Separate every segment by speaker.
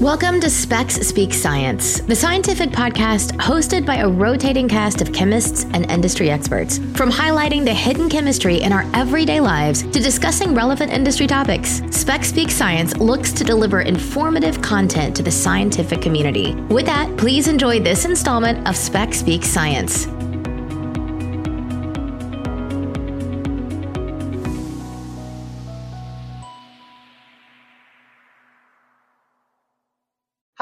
Speaker 1: Welcome to SPEX Speak Science, the scientific podcast hosted by a rotating cast of chemists and industry experts. From highlighting the hidden chemistry in our everyday lives to discussing relevant industry topics, SPEX Speak Science looks to deliver informative content to the scientific community. With that, please enjoy this installment of SPEX Speak Science.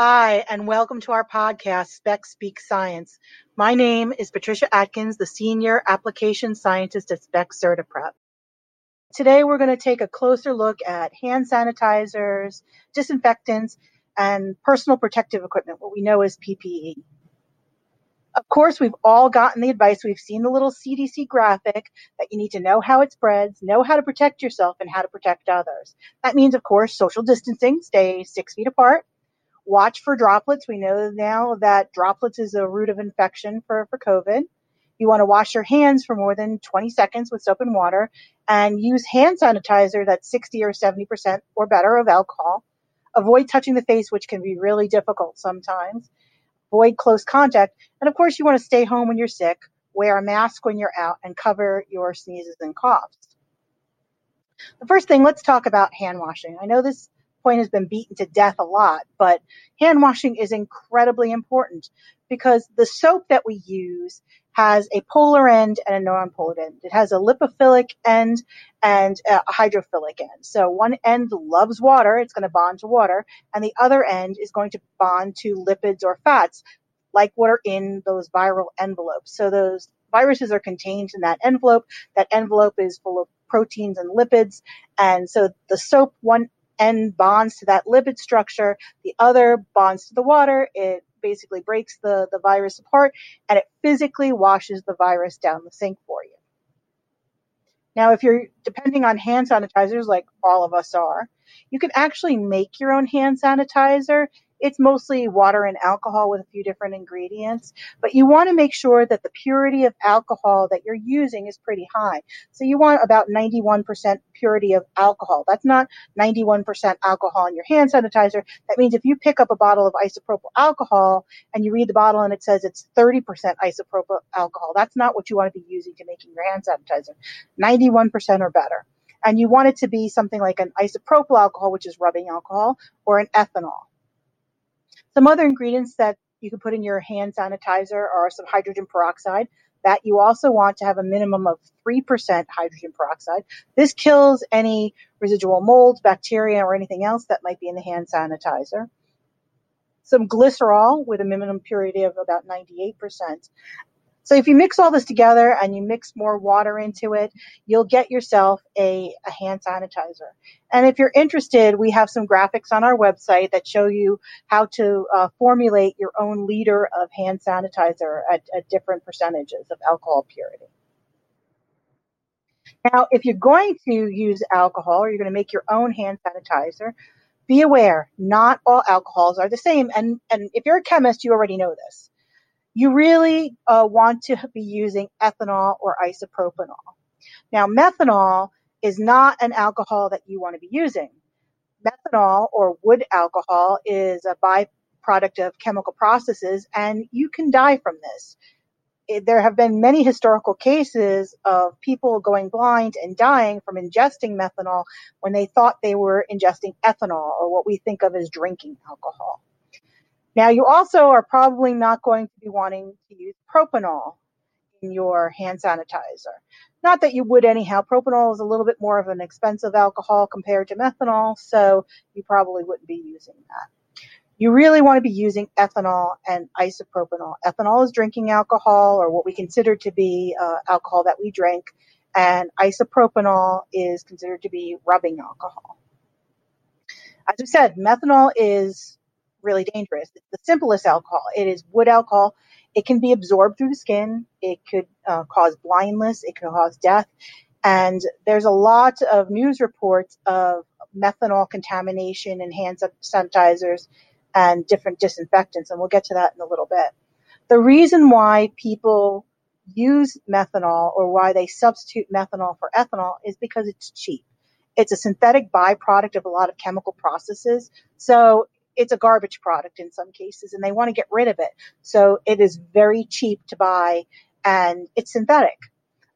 Speaker 2: Hi, and welcome to our podcast, Spec Speak Science. My name is Patricia Atkins, the Senior Application Scientist at SPEX CertiPrep. Today, we're going to take a closer look at hand sanitizers, disinfectants, and personal protective equipment, what we know as PPE. Of course, we've all gotten the advice. We've seen the little CDC graphic that you need to know how it spreads, know how to protect yourself, and how to protect others. That means, of course, social distancing, stay six feet apart, Watch for droplets. We know now that droplets is a root of infection for, for COVID. You want to wash your hands for more than 20 seconds with soap and water and use hand sanitizer that's 60 or 70% or better of alcohol. Avoid touching the face, which can be really difficult sometimes. Avoid close contact. And of course, you want to stay home when you're sick, wear a mask when you're out, and cover your sneezes and coughs. The first thing, let's talk about hand washing. I know this point has been beaten to death a lot, but hand washing is incredibly important because the soap that we use has a polar end and a non-polar end. It has a lipophilic end and a hydrophilic end. So one end loves water, it's going to bond to water, and the other end is going to bond to lipids or fats, like what are in those viral envelopes. So those viruses are contained in that envelope. That envelope is full of proteins and lipids. And so the soap, one end bonds to that lipid structure, the other bonds to the water. It basically breaks the, the virus apart and it physically washes the virus down the sink for you. Now, if you're depending on hand sanitizers like all of us are, you can actually make your own hand sanitizer it's mostly water and alcohol with a few different ingredients, but you want to make sure that the purity of alcohol that you're using is pretty high. So you want about 91% purity of alcohol. That's not 91% alcohol in your hand sanitizer. That means if you pick up a bottle of isopropyl alcohol and you read the bottle and it says it's 30% isopropyl alcohol, that's not what you want to be using to making your hand sanitizer. 91% or better and you want it to be something like an isopropyl alcohol, which is rubbing alcohol, or an ethanol. Some other ingredients that you can put in your hand sanitizer are some hydrogen peroxide that you also want to have a minimum of 3% hydrogen peroxide. This kills any residual molds, bacteria, or anything else that might be in the hand sanitizer. Some glycerol with a minimum purity of about 98%. So if you mix all this together and you mix more water into it, you'll get yourself a, a hand sanitizer. And if you're interested, we have some graphics on our website that show you how to uh, formulate your own liter of hand sanitizer at, at different percentages of alcohol purity. Now, if you're going to use alcohol or you're going to make your own hand sanitizer, be aware, not all alcohols are the same. And, and if you're a chemist, you already know this you really uh, want to be using ethanol or isopropanol. Now, methanol is not an alcohol that you want to be using. Methanol or wood alcohol is a byproduct of chemical processes, and you can die from this. There have been many historical cases of people going blind and dying from ingesting methanol when they thought they were ingesting ethanol or what we think of as drinking alcohol. Now, you also are probably not going to be wanting to use propanol in your hand sanitizer. Not that you would anyhow. Propanol is a little bit more of an expensive alcohol compared to methanol, so you probably wouldn't be using that. You really want to be using ethanol and isopropanol. Ethanol is drinking alcohol or what we consider to be uh, alcohol that we drink, and isopropanol is considered to be rubbing alcohol. As we said, methanol is really dangerous. It's the simplest alcohol. It is wood alcohol. It can be absorbed through the skin. It could uh, cause blindness. It could cause death. And there's a lot of news reports of methanol contamination in hand sanitizers and different disinfectants. And we'll get to that in a little bit. The reason why people use methanol or why they substitute methanol for ethanol is because it's cheap. It's a synthetic byproduct of a lot of chemical processes. So it's a garbage product in some cases and they want to get rid of it. So it is very cheap to buy and it's synthetic.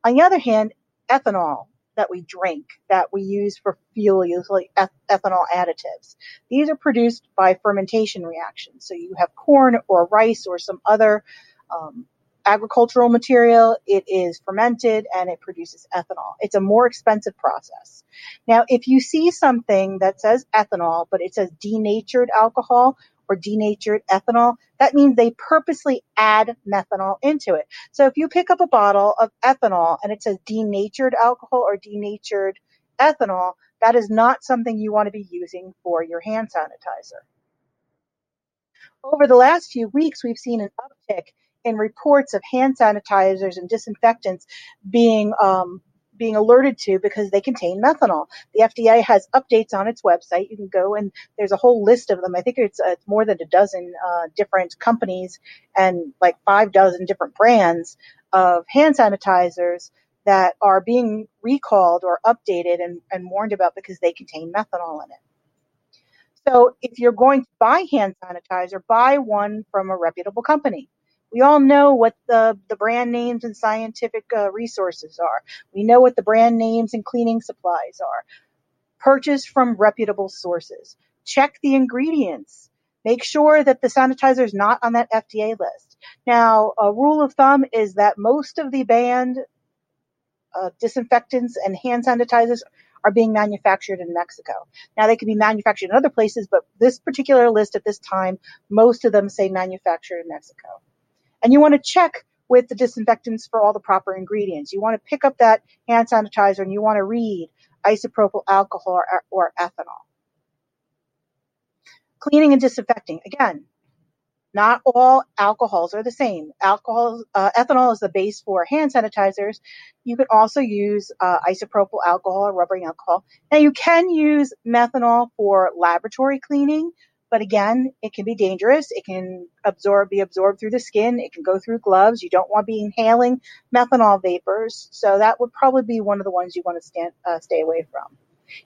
Speaker 2: On the other hand, ethanol that we drink, that we use for fuel, usually ethanol additives. These are produced by fermentation reactions. So you have corn or rice or some other um, agricultural material. It is fermented and it produces ethanol. It's a more expensive process. Now, if you see something that says ethanol, but it says denatured alcohol or denatured ethanol, that means they purposely add methanol into it. So if you pick up a bottle of ethanol and it says denatured alcohol or denatured ethanol, that is not something you want to be using for your hand sanitizer. Over the last few weeks, we've seen an uptick in reports of hand sanitizers and disinfectants being um, being alerted to because they contain methanol. The FDA has updates on its website. You can go and there's a whole list of them. I think it's, uh, more than a dozen uh, different companies and like five dozen different brands of hand sanitizers that are being recalled or updated and, and warned about because they contain methanol in it. So if you're going to buy hand sanitizer, buy one from a reputable company. We all know what the, the brand names and scientific uh, resources are. We know what the brand names and cleaning supplies are. Purchase from reputable sources. Check the ingredients. Make sure that the sanitizer is not on that FDA list. Now, a rule of thumb is that most of the banned uh, disinfectants and hand sanitizers are being manufactured in Mexico. Now they can be manufactured in other places, but this particular list at this time, most of them say manufactured in Mexico. And you want to check with the disinfectants for all the proper ingredients. You want to pick up that hand sanitizer and you want to read isopropyl alcohol or, or ethanol. Cleaning and disinfecting. Again, not all alcohols are the same. Alcohol, uh, ethanol is the base for hand sanitizers. You can also use uh, isopropyl alcohol or rubbering alcohol. Now you can use methanol for laboratory cleaning, but again, it can be dangerous. It can absorb, be absorbed through the skin. It can go through gloves. You don't want to be inhaling methanol vapors. So that would probably be one of the ones you want to stand, uh, stay away from.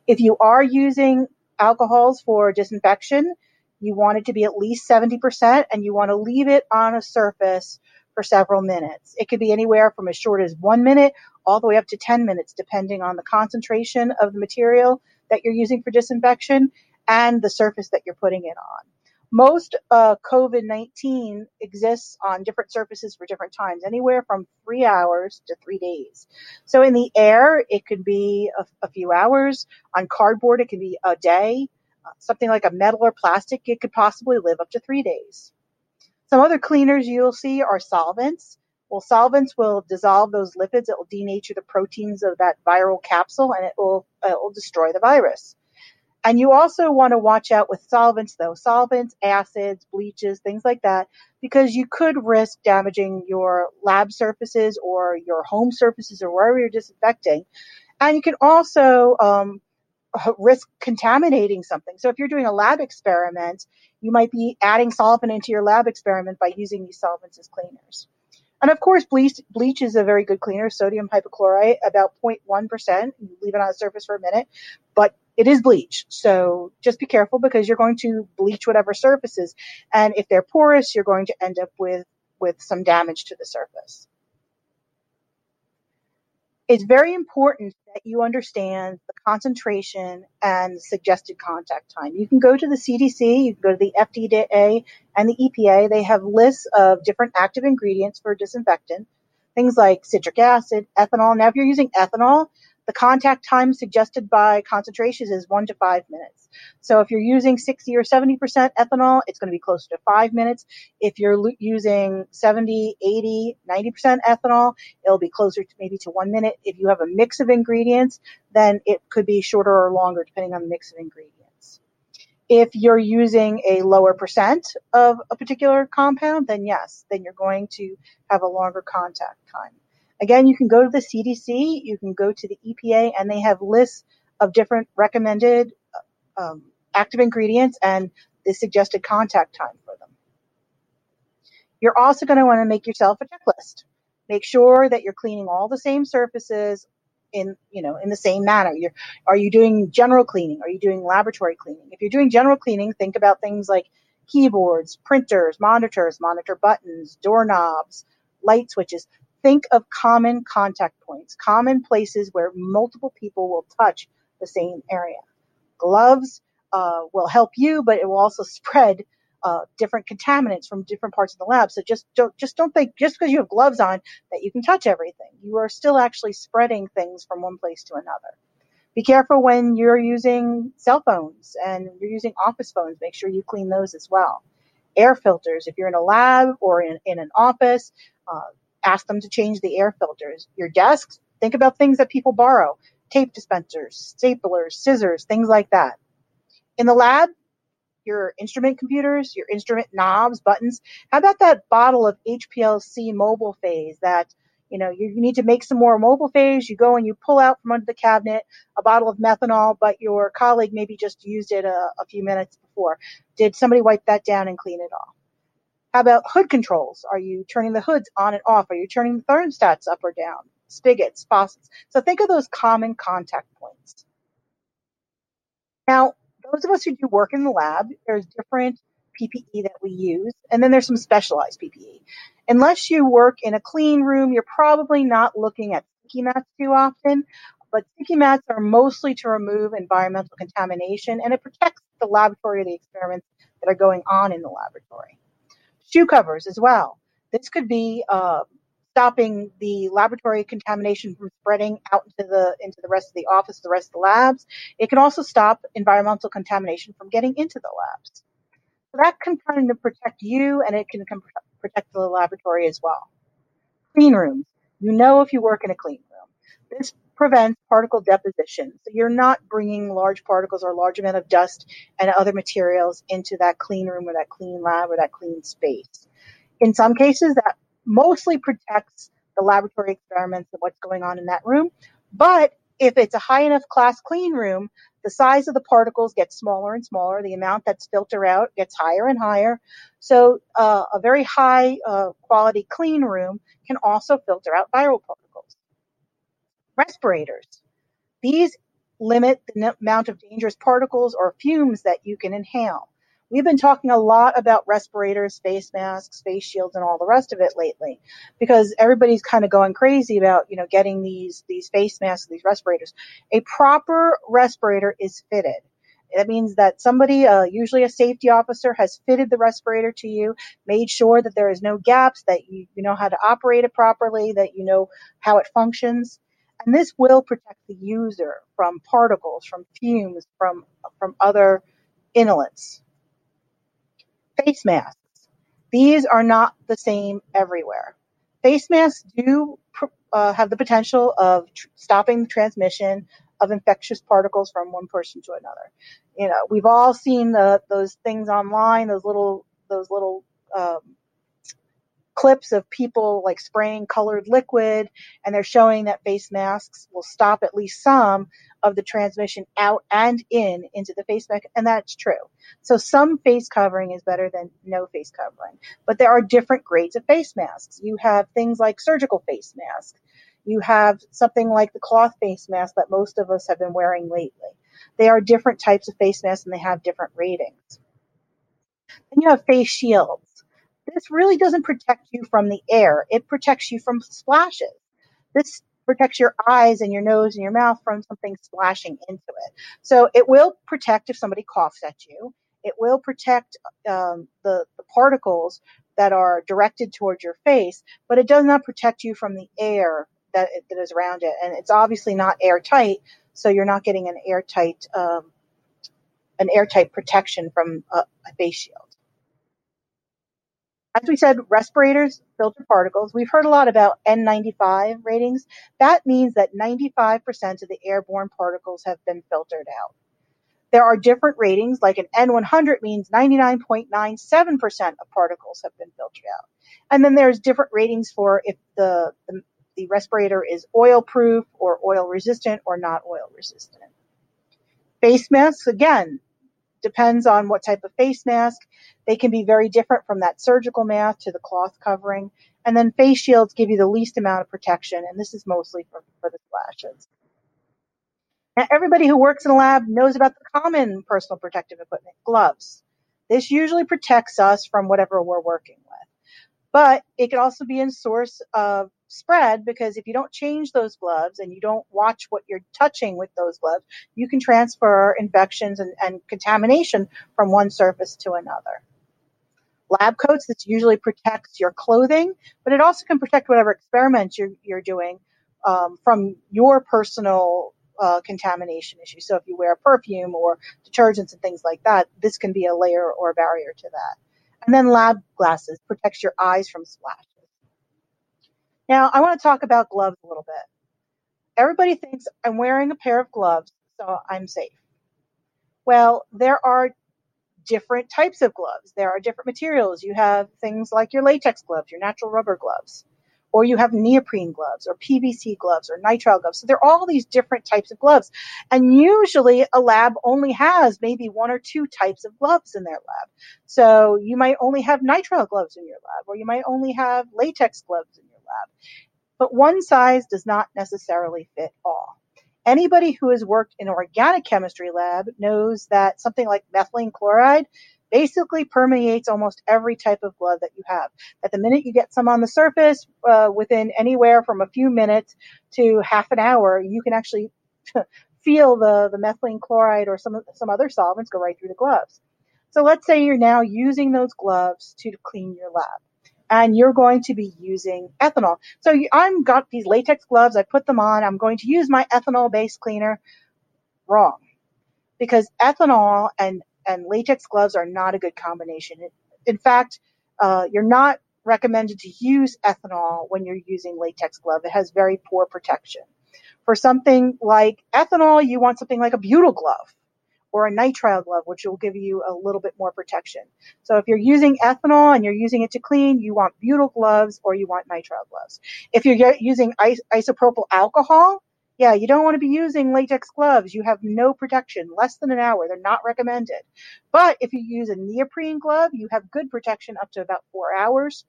Speaker 2: If you are using alcohols for disinfection, you want it to be at least 70% and you want to leave it on a surface for several minutes. It could be anywhere from as short as one minute all the way up to 10 minutes, depending on the concentration of the material that you're using for disinfection and the surface that you're putting it on. Most uh, COVID 19 exists on different surfaces for different times, anywhere from three hours to three days. So in the air, it could be a, a few hours. On cardboard, it could be a day. Uh, something like a metal or plastic, it could possibly live up to three days. Some other cleaners you'll see are solvents. Well, solvents will dissolve those lipids. It will denature the proteins of that viral capsule and it will, it will destroy the virus. And you also want to watch out with solvents though, solvents, acids, bleaches, things like that, because you could risk damaging your lab surfaces or your home surfaces or wherever you're disinfecting. And you can also um, risk contaminating something. So if you're doing a lab experiment, you might be adding solvent into your lab experiment by using these solvents as cleaners. And of course, bleach, bleach is a very good cleaner, sodium hypochlorite, about 0.1%. You leave it on the surface for a minute, but it is bleach. So just be careful because you're going to bleach whatever surfaces. And if they're porous, you're going to end up with, with some damage to the surface. It's very important that you understand the concentration and suggested contact time. You can go to the CDC, you can go to the FDA and the EPA. They have lists of different active ingredients for disinfectant, things like citric acid, ethanol. Now, if you're using ethanol, the contact time suggested by concentrations is one to five minutes. So if you're using 60 or 70% ethanol, it's going to be closer to five minutes. If you're using 70, 80, 90% ethanol, it'll be closer to maybe to one minute. If you have a mix of ingredients, then it could be shorter or longer depending on the mix of ingredients. If you're using a lower percent of a particular compound, then yes, then you're going to have a longer contact time. Again, you can go to the CDC, you can go to the EPA, and they have lists of different recommended um, active ingredients and the suggested contact time for them. You're also going to want to make yourself a checklist. Make sure that you're cleaning all the same surfaces in you know in the same manner. You're, are you doing general cleaning? Are you doing laboratory cleaning? If you're doing general cleaning, think about things like keyboards, printers, monitors, monitor buttons, doorknobs, light switches. Think of common contact points, common places where multiple people will touch the same area. Gloves uh, will help you, but it will also spread uh, different contaminants from different parts of the lab. So just don't just don't think just because you have gloves on that you can touch everything. You are still actually spreading things from one place to another. Be careful when you're using cell phones and you're using office phones. Make sure you clean those as well. Air filters. If you're in a lab or in, in an office, uh, ask them to change the air filters. Your desks. Think about things that people borrow: tape dispensers, staplers, scissors, things like that. In the lab, your instrument computers, your instrument knobs, buttons. How about that bottle of HPLC mobile phase that you know you, need to make some more mobile phase you go and you pull out from under the cabinet a bottle of methanol but your colleague maybe just used it a, a few minutes before did somebody wipe that down and clean it off how about hood controls? Are you turning the hoods on and off? Are you turning the thermostats up or down? Spigots faucets. So think of those common contact points. Now those of us who do work in the lab, there's different PPE that we use, and then there's some specialized PPE. Unless you work in a clean room, you're probably not looking at sticky mats too often, but sticky mats are mostly to remove environmental contamination and it protects the laboratory or the experiments that are going on in the laboratory. Shoe covers as well. This could be uh, stopping the laboratory contamination from spreading out into the into the rest of the office, the rest of the labs. It can also stop environmental contamination from getting into the labs. So that can kind of protect you, and it can protect the laboratory as well. Clean rooms. You know if you work in a clean room. This prevents particle deposition. So you're not bringing large particles or large amount of dust and other materials into that clean room or that clean lab or that clean space. In some cases, that mostly protects the laboratory experiments and what's going on in that room. But if it's a high enough class clean room, the size of the particles gets smaller and smaller. The amount that's filtered out gets higher and higher. So uh, a very high uh, quality clean room can also filter out viral particles. Respirators. These limit the amount of dangerous particles or fumes that you can inhale. We've been talking a lot about respirators, face masks, face shields, and all the rest of it lately, because everybody's kind of going crazy about you know getting these these face masks, these respirators. A proper respirator is fitted. That means that somebody, uh, usually a safety officer, has fitted the respirator to you, made sure that there is no gaps, that you, you know how to operate it properly, that you know how it functions. And this will protect the user from particles, from fumes, from, from other inhalants. Face masks. These are not the same everywhere. Face masks do uh, have the potential of tr- stopping the transmission of infectious particles from one person to another. You know, we've all seen the, those things online, those little those little um, clips of people like spraying colored liquid, and they're showing that face masks will stop at least some of the transmission out and in into the face mask, and that's true. So some face covering is better than no face covering, but there are different grades of face masks. You have things like surgical face masks. You have something like the cloth face mask that most of us have been wearing lately. They are different types of face masks and they have different ratings. Then you have face shields this really doesn't protect you from the air. It protects you from splashes. This protects your eyes and your nose and your mouth from something splashing into it. So it will protect if somebody coughs at you. It will protect um, the, the particles that are directed towards your face, but it does not protect you from the air that, that is around it. And it's obviously not airtight, so you're not getting an airtight um, an airtight protection from a, a face shield. As we said, respirators filter particles. We've heard a lot about N95 ratings. That means that 95% of the airborne particles have been filtered out. There are different ratings, like an N100 means 99.97% of particles have been filtered out. And then there's different ratings for if the, the, the respirator is oil proof or oil resistant or not oil resistant. Face masks, again, depends on what type of face mask. They can be very different from that surgical mask to the cloth covering. And then face shields give you the least amount of protection, and this is mostly for, for the splashes. Now, everybody who works in a lab knows about the common personal protective equipment, gloves. This usually protects us from whatever we're working with. But it can also be a source of spread because if you don't change those gloves and you don't watch what you're touching with those gloves, you can transfer infections and, and contamination from one surface to another. Lab coats, this usually protects your clothing, but it also can protect whatever experiments you're, you're doing um, from your personal uh, contamination issue. So if you wear perfume or detergents and things like that, this can be a layer or a barrier to that. And then lab glasses protects your eyes from splashes. Now I want to talk about gloves a little bit. Everybody thinks I'm wearing a pair of gloves, so I'm safe. Well, there are different types of gloves. There are different materials. You have things like your latex gloves, your natural rubber gloves or you have neoprene gloves or PVC gloves or nitrile gloves. So there are all these different types of gloves. And usually a lab only has maybe one or two types of gloves in their lab. So you might only have nitrile gloves in your lab or you might only have latex gloves in your lab. But one size does not necessarily fit all. Anybody who has worked in an organic chemistry lab knows that something like methylene chloride basically permeates almost every type of glove that you have. At the minute you get some on the surface, uh, within anywhere from a few minutes to half an hour, you can actually feel the, the methylene chloride or some, some other solvents go right through the gloves. So let's say you're now using those gloves to clean your lab and you're going to be using ethanol. So I'm got these latex gloves. I put them on. I'm going to use my ethanol based cleaner. Wrong. Because ethanol and and latex gloves are not a good combination. In fact, uh, you're not recommended to use ethanol when you're using latex glove. It has very poor protection. For something like ethanol, you want something like a butyl glove or a nitrile glove, which will give you a little bit more protection. So if you're using ethanol and you're using it to clean, you want butyl gloves or you want nitrile gloves. If you're using is- isopropyl alcohol, yeah, you don't want to be using latex gloves. You have no protection, less than an hour. They're not recommended. But if you use a neoprene glove, you have good protection up to about four hours.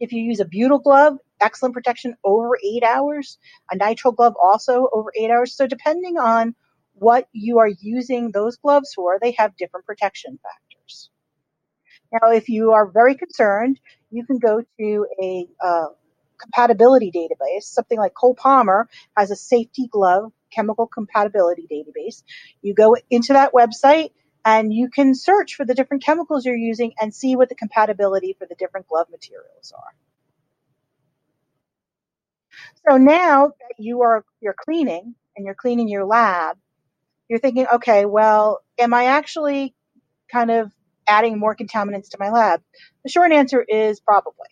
Speaker 2: If you use a butyl glove, excellent protection over eight hours. A nitrile glove also over eight hours. So depending on what you are using those gloves for, they have different protection factors. Now, if you are very concerned, you can go to a uh, compatibility database. Something like Cole-Parmer has a safety glove chemical compatibility database. You go into that website and you can search for the different chemicals you're using and see what the compatibility for the different glove materials are. So now that you are you're cleaning and you're cleaning your lab, you're thinking, okay, well, am I actually kind of adding more contaminants to my lab? The short answer is probably.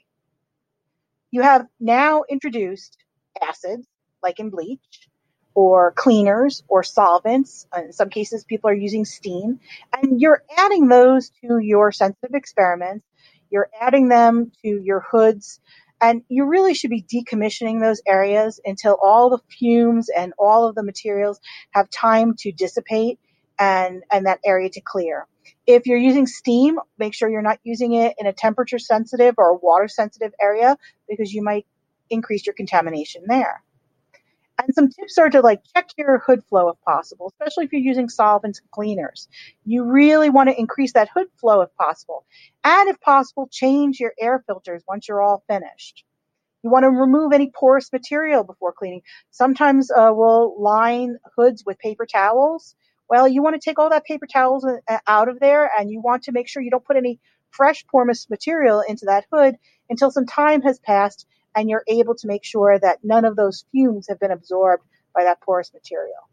Speaker 2: You have now introduced acids, like in bleach, or cleaners or solvents. In some cases, people are using steam, and you're adding those to your sensitive experiments. You're adding them to your hoods, and you really should be decommissioning those areas until all the fumes and all of the materials have time to dissipate and, and that area to clear. If you're using steam, make sure you're not using it in a temperature sensitive or water sensitive area because you might increase your contamination there. And some tips are to like check your hood flow if possible, especially if you're using solvents and cleaners. You really want to increase that hood flow if possible. And if possible, change your air filters once you're all finished. You want to remove any porous material before cleaning. Sometimes uh, we'll line hoods with paper towels well, you want to take all that paper towels uh, out of there and you want to make sure you don't put any fresh porous material into that hood until some time has passed and you're able to make sure that none of those fumes have been absorbed by that porous material.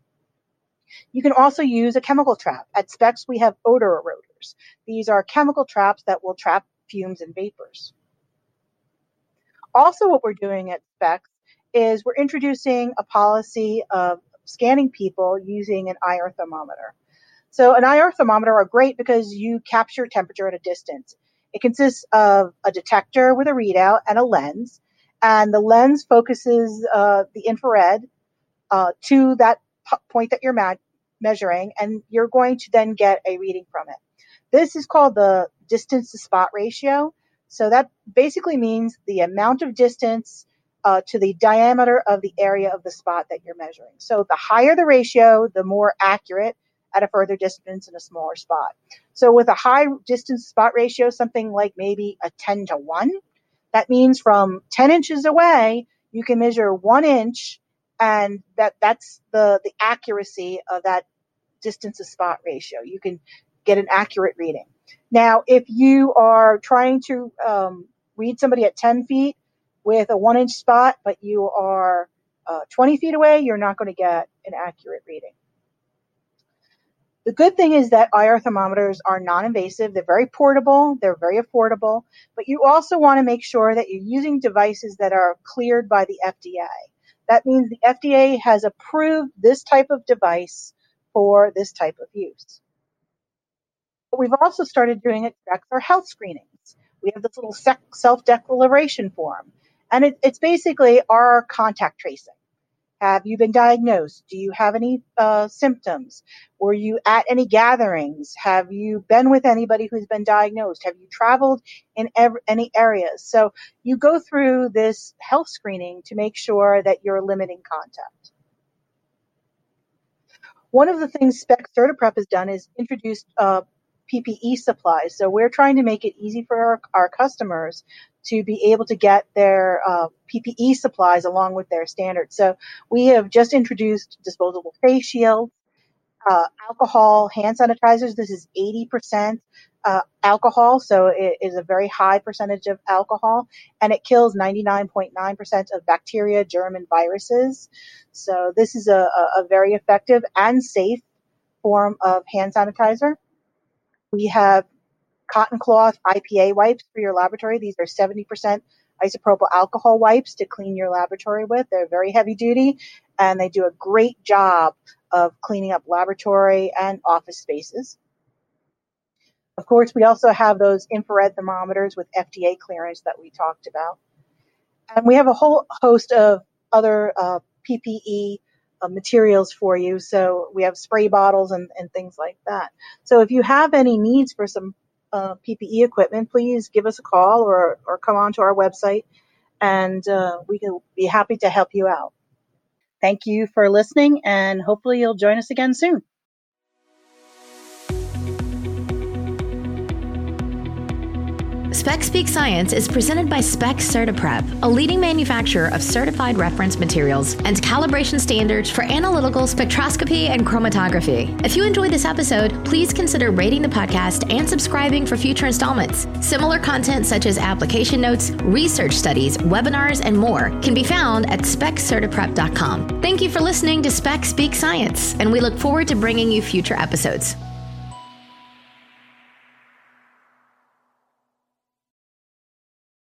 Speaker 2: You can also use a chemical trap. At SPEX, we have odor eroders. These are chemical traps that will trap fumes and vapors. Also, what we're doing at SPEX is we're introducing a policy of scanning people using an IR thermometer. So an IR thermometer are great because you capture temperature at a distance. It consists of a detector with a readout and a lens, and the lens focuses uh, the infrared uh, to that p- point that you're ma- measuring, and you're going to then get a reading from it. This is called the distance to spot ratio. So that basically means the amount of distance uh, to the diameter of the area of the spot that you're measuring. So the higher the ratio, the more accurate at a further distance in a smaller spot. So with a high distance spot ratio, something like maybe a 10 to 1, that means from 10 inches away, you can measure one inch and that that's the, the accuracy of that distance to spot ratio. You can get an accurate reading. Now, if you are trying to um, read somebody at 10 feet with a one inch spot, but you are uh, 20 feet away, you're not going to get an accurate reading. The good thing is that IR thermometers are non-invasive. They're very portable. They're very affordable. But you also want to make sure that you're using devices that are cleared by the FDA. That means the FDA has approved this type of device for this type of use. But we've also started doing it for health screenings. We have this little self-declaration form. And it, it's basically our contact tracing. Have you been diagnosed? Do you have any uh, symptoms? Were you at any gatherings? Have you been with anybody who's been diagnosed? Have you traveled in ev- any areas? So you go through this health screening to make sure that you're limiting contact. One of the things SPEX CertiPrep has done is introduced uh, PPE supplies. So we're trying to make it easy for our, our customers to be able to get their uh, PPE supplies along with their standards. So we have just introduced disposable face shields, uh, alcohol, hand sanitizers. This is 80% uh, alcohol, so it is a very high percentage of alcohol, and it kills 99.9% of bacteria, germ, and viruses. So this is a, a very effective and safe form of hand sanitizer. We have cotton cloth IPA wipes for your laboratory. These are 70% isopropyl alcohol wipes to clean your laboratory with. They're very heavy duty and they do a great job of cleaning up laboratory and office spaces. Of course, we also have those infrared thermometers with FDA clearance that we talked about. And we have a whole host of other uh, PPE uh, materials for you. So we have spray bottles and, and things like that. So if you have any needs for some uh, PPE equipment, please give us a call or, or come on to our website and uh, we can be happy to help you out. Thank you for listening and hopefully you'll join us again soon.
Speaker 1: Spec Speak Science is presented by SPEX CertiPrep, a leading manufacturer of certified reference materials and calibration standards for analytical spectroscopy and chromatography. If you enjoyed this episode, please consider rating the podcast and subscribing for future installments. Similar content such as application notes, research studies, webinars, and more can be found at spexcertiprep.com. Thank you for listening to Spec Speak Science, and we look forward to bringing you future episodes.